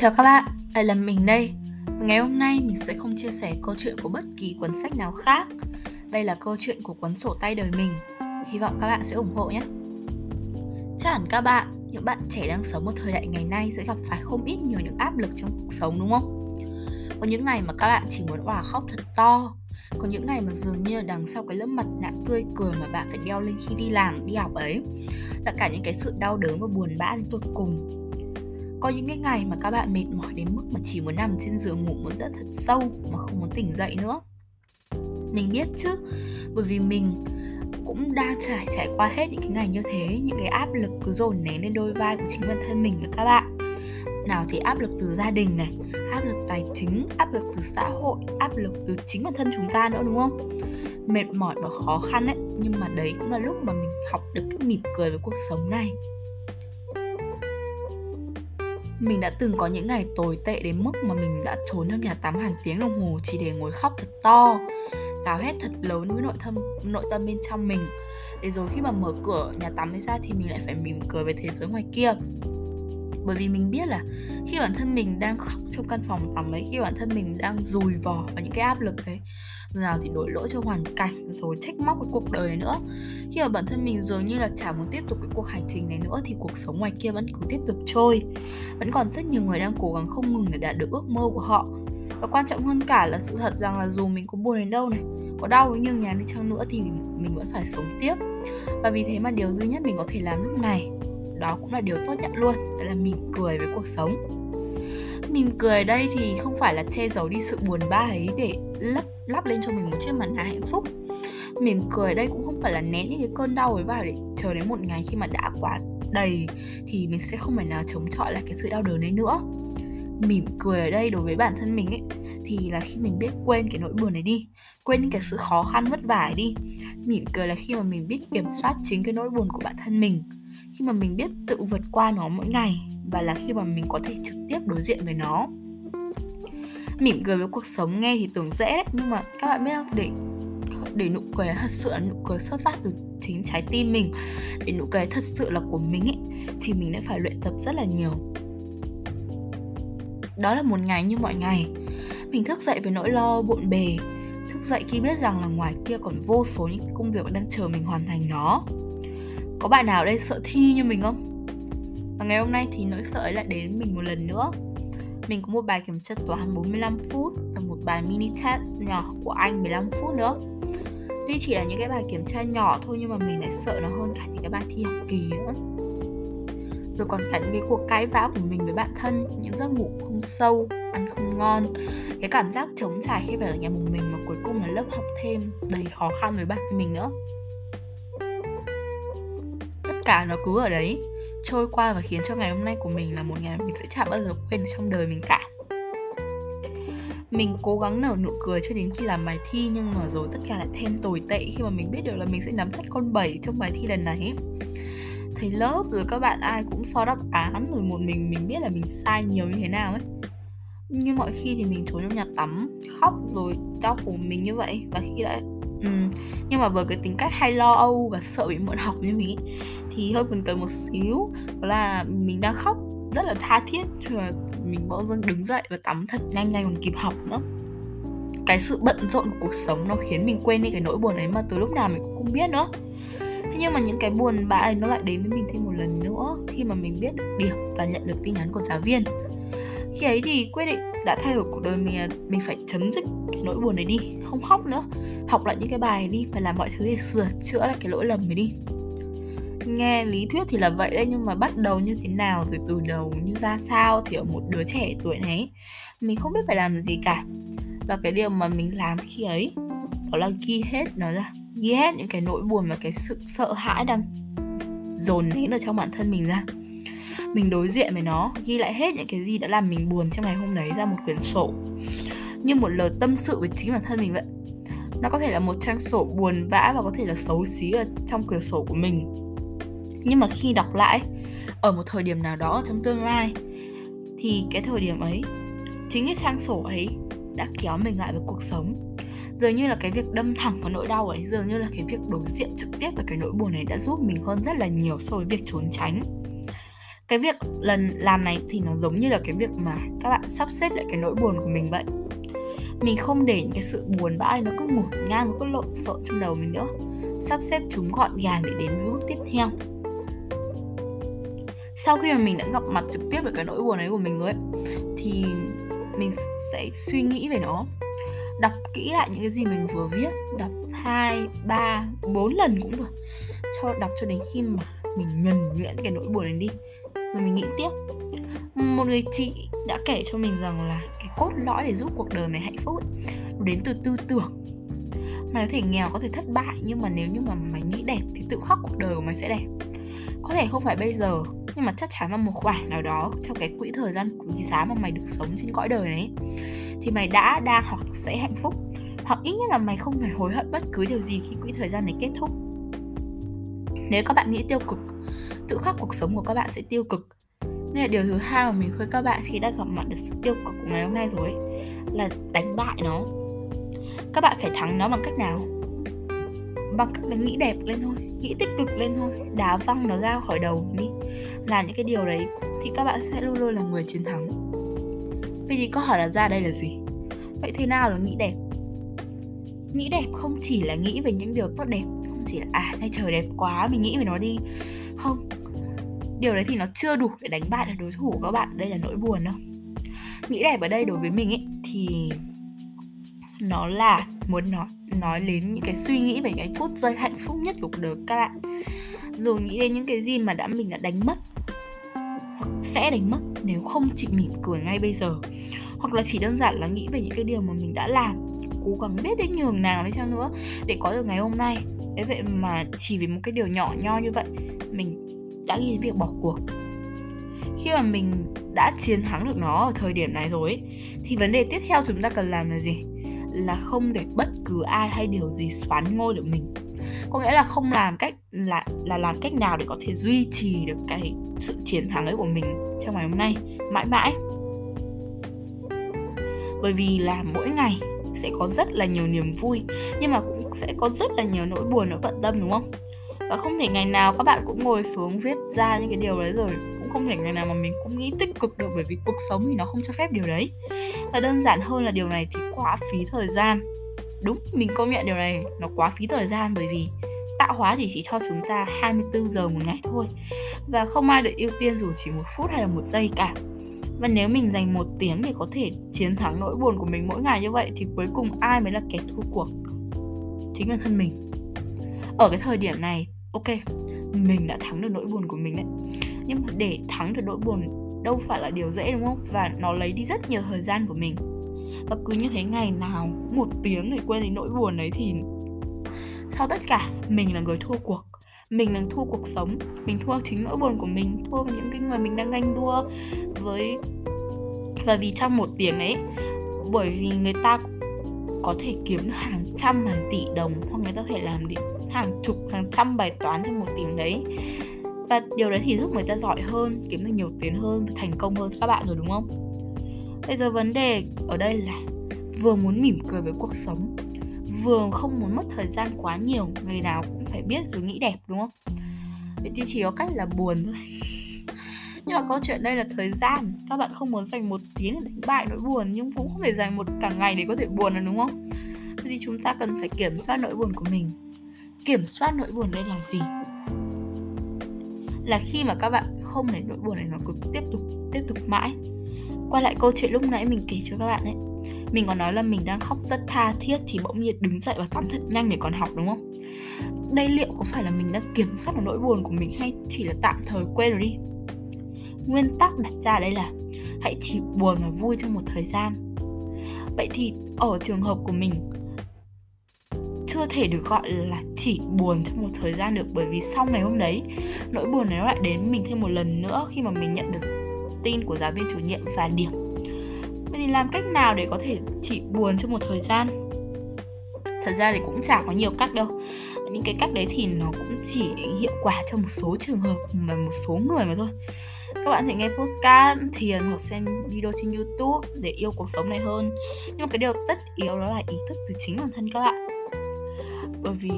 Chào các bạn, đây là mình đây. Ngày hôm nay mình sẽ không chia sẻ câu chuyện của bất kỳ cuốn sách nào khác. Đây là câu chuyện của cuốn sổ tay đời mình. Hy vọng các bạn sẽ ủng hộ nhé. Chắc hẳn các bạn, những bạn trẻ đang sống một thời đại ngày nay sẽ gặp phải không ít nhiều những áp lực trong cuộc sống đúng không? Có những ngày mà các bạn chỉ muốn òa khóc thật to. Có những ngày mà dường như đằng sau cái lớp mặt nạ tươi cười mà bạn phải đeo lên khi đi làm, đi học ấy. Là cả những cái sự đau đớn và buồn bã đến tột cùng có những cái ngày mà các bạn mệt mỏi đến mức mà chỉ muốn nằm trên giường ngủ một giấc thật sâu mà không muốn tỉnh dậy nữa. Mình biết chứ, bởi vì mình cũng đang trải trải qua hết những cái ngày như thế, những cái áp lực cứ dồn nén lên đôi vai của chính bản thân mình và các bạn. Nào thì áp lực từ gia đình này, áp lực tài chính, áp lực từ xã hội, áp lực từ chính bản thân chúng ta nữa, đúng không? Mệt mỏi và khó khăn ấy, nhưng mà đấy cũng là lúc mà mình học được cái mỉm cười với cuộc sống này mình đã từng có những ngày tồi tệ đến mức mà mình đã trốn trong nhà tắm hàng tiếng đồng hồ chỉ để ngồi khóc thật to, gào hét thật lớn với nội tâm nội tâm bên trong mình. Để rồi khi mà mở cửa nhà tắm ra thì mình lại phải mỉm cười về thế giới ngoài kia bởi vì mình biết là khi bản thân mình đang khóc trong căn phòng tắm ấy khi bản thân mình đang dùi vò vào những cái áp lực đấy nào thì đổ lỗi cho hoàn cảnh rồi trách móc cái cuộc đời nữa. Khi mà bản thân mình dường như là chả muốn tiếp tục cái cuộc hành trình này nữa thì cuộc sống ngoài kia vẫn cứ tiếp tục trôi. Vẫn còn rất nhiều người đang cố gắng không ngừng để đạt được ước mơ của họ. Và quan trọng hơn cả là sự thật rằng là dù mình có buồn đến đâu này, có đau như nhà đi chăng nữa thì mình vẫn phải sống tiếp. Và vì thế mà điều duy nhất mình có thể làm lúc này đó cũng là điều tốt nhất luôn, đó là mỉm cười với cuộc sống. Mỉm cười đây thì không phải là che giấu đi sự buồn bã ấy để lấp lắp lên cho mình một chiếc mặt nạ hạnh phúc. Mỉm cười đây cũng không phải là nén những cái cơn đau ấy vào để chờ đến một ngày khi mà đã quá đầy thì mình sẽ không phải nào chống chọi lại cái sự đau đớn đấy nữa. Mỉm cười ở đây đối với bản thân mình ấy, thì là khi mình biết quên cái nỗi buồn này đi, quên những cái sự khó khăn vất vả ấy đi. Mỉm cười là khi mà mình biết kiểm soát chính cái nỗi buồn của bản thân mình khi mà mình biết tự vượt qua nó mỗi ngày và là khi mà mình có thể trực tiếp đối diện với nó. Mỉm cười với cuộc sống nghe thì tưởng dễ đấy, nhưng mà các bạn biết không? Để để nụ cười thật sự là nụ cười xuất phát từ chính trái tim mình. Để nụ cười thật sự là của mình ấy, thì mình đã phải luyện tập rất là nhiều. Đó là một ngày như mọi ngày. Mình thức dậy với nỗi lo bộn bề, thức dậy khi biết rằng là ngoài kia còn vô số những công việc đang chờ mình hoàn thành nó có bạn nào ở đây sợ thi như mình không? Và ngày hôm nay thì nỗi sợ ấy lại đến mình một lần nữa. Mình có một bài kiểm tra toán 45 phút và một bài mini test nhỏ của anh 15 phút nữa. Tuy chỉ là những cái bài kiểm tra nhỏ thôi nhưng mà mình lại sợ nó hơn cả những cái bài thi học kỳ nữa. Rồi còn cả những cái cuộc cãi vã của mình với bạn thân Những giấc ngủ không sâu, ăn không ngon. Cái cảm giác trống trải khi phải ở nhà một mình mà cuối cùng là lớp học thêm đầy khó khăn với bản thân mình nữa cả nó cứ ở đấy trôi qua và khiến cho ngày hôm nay của mình là một ngày mình sẽ chả bao giờ quên trong đời mình cả. Mình cố gắng nở nụ cười cho đến khi làm bài thi nhưng mà rồi tất cả lại thêm tồi tệ khi mà mình biết được là mình sẽ nắm chắc con bảy trong bài thi lần này. Thấy lớp rồi các bạn ai cũng so đáp án rồi một mình mình biết là mình sai nhiều như thế nào ấy. Như mọi khi thì mình trốn trong nhà tắm, khóc rồi đau khổ mình như vậy và khi đã ừ. nhưng mà với cái tính cách hay lo âu và sợ bị muộn học như mình ấy, thì hơi buồn cười một xíu. Đó là mình đang khóc rất là tha thiết rồi mình bỗng dưng đứng dậy và tắm thật nhanh nhanh còn kịp học nữa. Cái sự bận rộn của cuộc sống nó khiến mình quên đi cái nỗi buồn ấy mà từ lúc nào mình cũng không biết nữa. Thế nhưng mà những cái buồn bã ấy nó lại đến với mình thêm một lần nữa khi mà mình biết được điểm và nhận được tin nhắn của giáo viên. Khi ấy thì quyết định đã thay đổi cuộc đời mình mình phải chấm dứt cái nỗi buồn này đi không khóc nữa học lại những cái bài đi và làm mọi thứ để sửa chữa lại cái lỗi lầm này đi. Nghe lý thuyết thì là vậy đấy, nhưng mà bắt đầu như thế nào rồi từ đầu như ra sao thì ở một đứa trẻ tuổi này mình không biết phải làm gì cả. Và cái điều mà mình làm khi ấy, đó là ghi hết nó ra, ghi hết những cái nỗi buồn và cái sự sợ hãi đang dồn nén ở trong bản thân mình ra. Mình đối diện với nó, ghi lại hết những cái gì đã làm mình buồn trong ngày hôm đấy ra một quyển sổ. Như một lời tâm sự với chính bản thân mình vậy nó có thể là một trang sổ buồn vã và có thể là xấu xí ở trong cửa sổ của mình. Nhưng mà khi đọc lại, ở một thời điểm nào đó trong tương lai, thì cái thời điểm ấy, chính cái trang sổ ấy đã kéo mình lại với cuộc sống. Dường như là cái việc đâm thẳng vào nỗi đau ấy, dường như là cái việc đối diện trực tiếp với cái nỗi buồn này đã giúp mình hơn rất là nhiều so với việc trốn tránh. Cái việc lần làm này thì nó giống như là cái việc mà các bạn sắp xếp lại cái nỗi buồn của mình vậy mình không để những cái sự buồn bã nó cứ ngổn ngang nó cứ lộn xộn trong đầu mình nữa. Sắp xếp chúng gọn gàng để đến với bước tiếp theo. Sau khi mà mình đã gặp mặt trực tiếp với cái nỗi buồn ấy của mình rồi ấy, thì mình sẽ suy nghĩ về nó. Đọc kỹ lại những cái gì mình vừa viết đọc hai ba bốn lần cũng được. Cho đọc cho đến khi mà mình nhuần nhuyễn cái nỗi buồn này đi. Rồi mình nghĩ tiếp. Một người chị đã kể cho mình rằng là cốt lõi để giúp cuộc đời mày hạnh phúc ấy, nó đến từ tư tưởng. Mày có thể nghèo có thể thất bại nhưng mà nếu như mà mày nghĩ đẹp thì tự khắc cuộc đời của mày sẽ đẹp. Có thể không phải bây giờ nhưng mà chắc chắn vào một khoảng nào đó trong cái quỹ thời gian quý giá mà mày được sống trên cõi đời này thì mày đã đang hoặc sẽ hạnh phúc. Hoặc ít nhất là mày không phải hối hận bất cứ điều gì khi quỹ thời gian này kết thúc. Nếu các bạn nghĩ tiêu cực tự khắc cuộc sống của các bạn sẽ tiêu cực nên là điều thứ hai mà mình khuyên các bạn khi đã gặp mặt được sự tiêu cực của ngày hôm nay rồi là đánh bại nó. Các bạn phải thắng nó bằng cách nào? Bằng cách là nghĩ đẹp lên thôi, nghĩ tích cực lên thôi, đá văng nó ra khỏi đầu đi. Làm những cái điều đấy thì các bạn sẽ luôn luôn là người chiến thắng. Vậy thì câu hỏi là ra đây là gì? Vậy thế nào là nghĩ đẹp? Nghĩ đẹp không chỉ là nghĩ về những điều tốt đẹp, không chỉ là à nay trời đẹp quá, mình nghĩ về nó đi. Không điều đấy thì nó chưa đủ để đánh bại được đối thủ của các bạn. Đây là nỗi buồn đâu nghĩ đẹp ở đây đối với mình ấy, thì nó là muốn nói nói đến những cái suy nghĩ về cái phút giây hạnh phúc nhất của cuộc đời các bạn. Rồi nghĩ đến những cái gì mà đã mình đã đánh mất, hoặc sẽ đánh mất nếu không chị mỉm cười ngay bây giờ. Hoặc là chỉ đơn giản là nghĩ về những cái điều mà mình đã làm, cố gắng biết đến nhường nào đi chăng nữa để có được ngày hôm nay. Thế vậy mà chỉ vì một cái điều nhỏ nho như vậy nghĩ đến việc bỏ cuộc. Khi mà mình đã chiến thắng được nó ở thời điểm này rồi thì vấn đề tiếp theo chúng ta cần làm là gì? Là không để bất cứ ai hay điều gì xoán ngôi được mình. Có nghĩa là không làm cách, là là làm cách nào để có thể duy trì được cái sự chiến thắng ấy của mình trong ngày hôm nay, mãi mãi. Bởi vì là mỗi ngày sẽ có rất là nhiều niềm vui, nhưng mà cũng sẽ có rất là nhiều nỗi buồn, nỗi bận tâm, đúng không? Và không thể ngày nào các bạn cũng ngồi xuống viết ra những cái điều đấy rồi. Cũng không thể ngày nào mà mình cũng nghĩ tích cực được, bởi vì cuộc sống thì nó không cho phép điều đấy. Và đơn giản hơn là điều này thì quá phí thời gian. Đúng, mình công nhận điều này, nó quá phí thời gian bởi vì tạo hóa thì chỉ cho chúng ta 24 giờ một ngày thôi. Và không ai được ưu tiên dù chỉ một phút hay là một giây cả. Và nếu mình dành một tiếng để có thể chiến thắng nỗi buồn của mình mỗi ngày như vậy thì cuối cùng ai mới là kẻ thua cuộc? Chính bản thân mình. Ở cái thời điểm này ok, mình đã thắng được nỗi buồn của mình đấy. Nhưng mà để thắng được nỗi buồn đâu phải là điều dễ, đúng không? Và nó lấy đi rất nhiều thời gian của mình. Và cứ như thế ngày nào một tiếng để quên đi nỗi buồn đấy thì sau tất cả, mình là người thua cuộc. Mình là thua cuộc sống. Mình thua chính nỗi buồn của mình, thua với những cái người mình đang ganh đua với, và vì trong một tiếng ấy, bởi vì người ta có thể kiếm hàng trăm, hàng tỷ đồng hoặc người ta có thể làm được hàng chục, hàng trăm bài toán trong một tiếng đấy. Và điều đấy thì giúp người ta giỏi hơn, kiếm được nhiều tiền hơn và thành công hơn các bạn rồi, đúng không? Bây giờ vấn đề ở đây là vừa muốn mỉm cười với cuộc sống, vừa không muốn mất thời gian quá nhiều, ngày nào cũng phải biết rồi nghĩ đẹp, đúng không? Vậy thì chỉ có cách là buồn thôi. Nhưng mà câu chuyện đây là thời gian. Các bạn không muốn dành một tiếng để đánh bại nỗi buồn, nhưng cũng không thể dành một cả ngày để có thể buồn là đúng không? Thế thì chúng ta cần phải kiểm soát nỗi buồn của mình kiểm soát nỗi buồn đây là gì? Là khi mà các bạn không để nỗi buồn này nó cứ tiếp tục tiếp tục mãi. Quay lại câu chuyện lúc nãy mình kể cho các bạn ấy. Mình có nói là mình đang khóc rất tha thiết thì bỗng nhiên đứng dậy và tắm thật nhanh để còn học, đúng không? Đây liệu có phải là mình đang kiểm soát được nỗi buồn của mình hay chỉ là tạm thời quên rồi đi? Nguyên tắc đặt ra đây là hãy chỉ buồn và vui trong một thời gian. Vậy thì ở trường hợp của mình chưa thể được gọi là chỉ buồn trong một thời gian được bởi vì sau ngày hôm đấy, nỗi buồn này nó lại đến mình thêm một lần nữa khi mà mình nhận được tin của giáo viên chủ nhiệm và điểm. Vậy thì làm cách nào để có thể chỉ buồn trong một thời gian? Thật ra thì cũng chả có nhiều cách đâu. Những cái cách đấy thì nó cũng chỉ hiệu quả cho một số trường hợp mà một số người mà thôi. Các bạn thể nghe postcard thiền hoặc xem video trên youtube để yêu cuộc sống này hơn. Nhưng mà cái điều tất yếu đó là ý thức từ chính bản thân các bạn bởi vì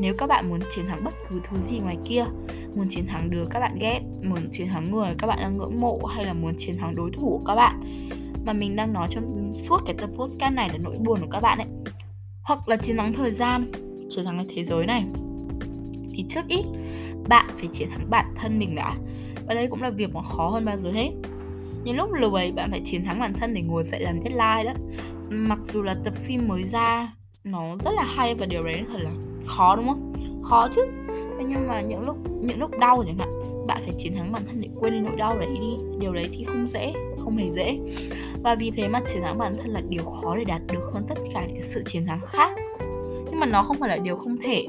nếu các bạn muốn chiến thắng bất cứ thứ gì ngoài kia, muốn chiến thắng đứa các bạn ghét, muốn chiến thắng người, các bạn đang ngưỡng mộ hay là muốn chiến thắng đối thủ của các bạn. Mà mình đang nói trong suốt cái tập podcast này là nỗi buồn của các bạn ấy. Hoặc là chiến thắng thời gian, chiến thắng cái thế giới này. Thì trước ít, bạn phải chiến thắng bản thân mình đã. Và đây cũng là việc mà khó hơn bao giờ hết. Những lúc lười, bạn phải chiến thắng bản thân để ngồi dậy làm deadline đó. Mặc dù là tập phim mới ra Ừ. nó rất là hay và điều đấy thật là khó, đúng không? Khó chứ. Thế nhưng mà những lúc những lúc đau chẳng hạn, bạn phải chiến thắng bản thân để quên đi nỗi đau đấy đi. Điều đấy thì không dễ, không hề dễ. Và vì thế mà chiến thắng bản thân là điều khó để đạt được hơn tất cả những sự chiến thắng khác. Nhưng mà nó không phải là điều không thể.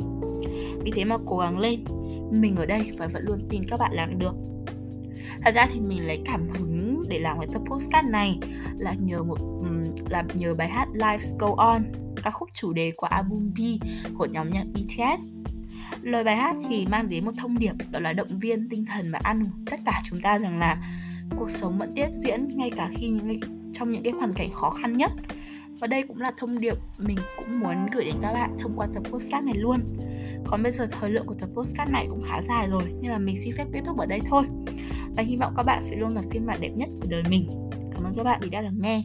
Vì thế mà cố gắng lên. Mình ở đây và vẫn luôn tin các bạn làm được. Thật ra thì mình lấy cảm hứng để làm cái tập postcard này là nhờ một là nhờ bài hát Life Go On ca khúc chủ đề của album B của nhóm nhạc BTS lời bài hát thì mang đến một thông điệp, đó là động viên tinh thần và ăn tất cả chúng ta rằng là cuộc sống vẫn tiếp diễn ngay cả khi những trong những cái hoàn cảnh khó khăn nhất. Và đây cũng là thông điệp mình cũng muốn gửi đến các bạn thông qua tập postcard này luôn. Còn bây giờ thời lượng của tập postcard này cũng khá dài rồi, nên là mình xin phép kết thúc ở đây thôi. Và hy vọng các bạn sẽ luôn là phiên bản đẹp nhất của đời mình. Cảm ơn các bạn vì đã lắng nghe.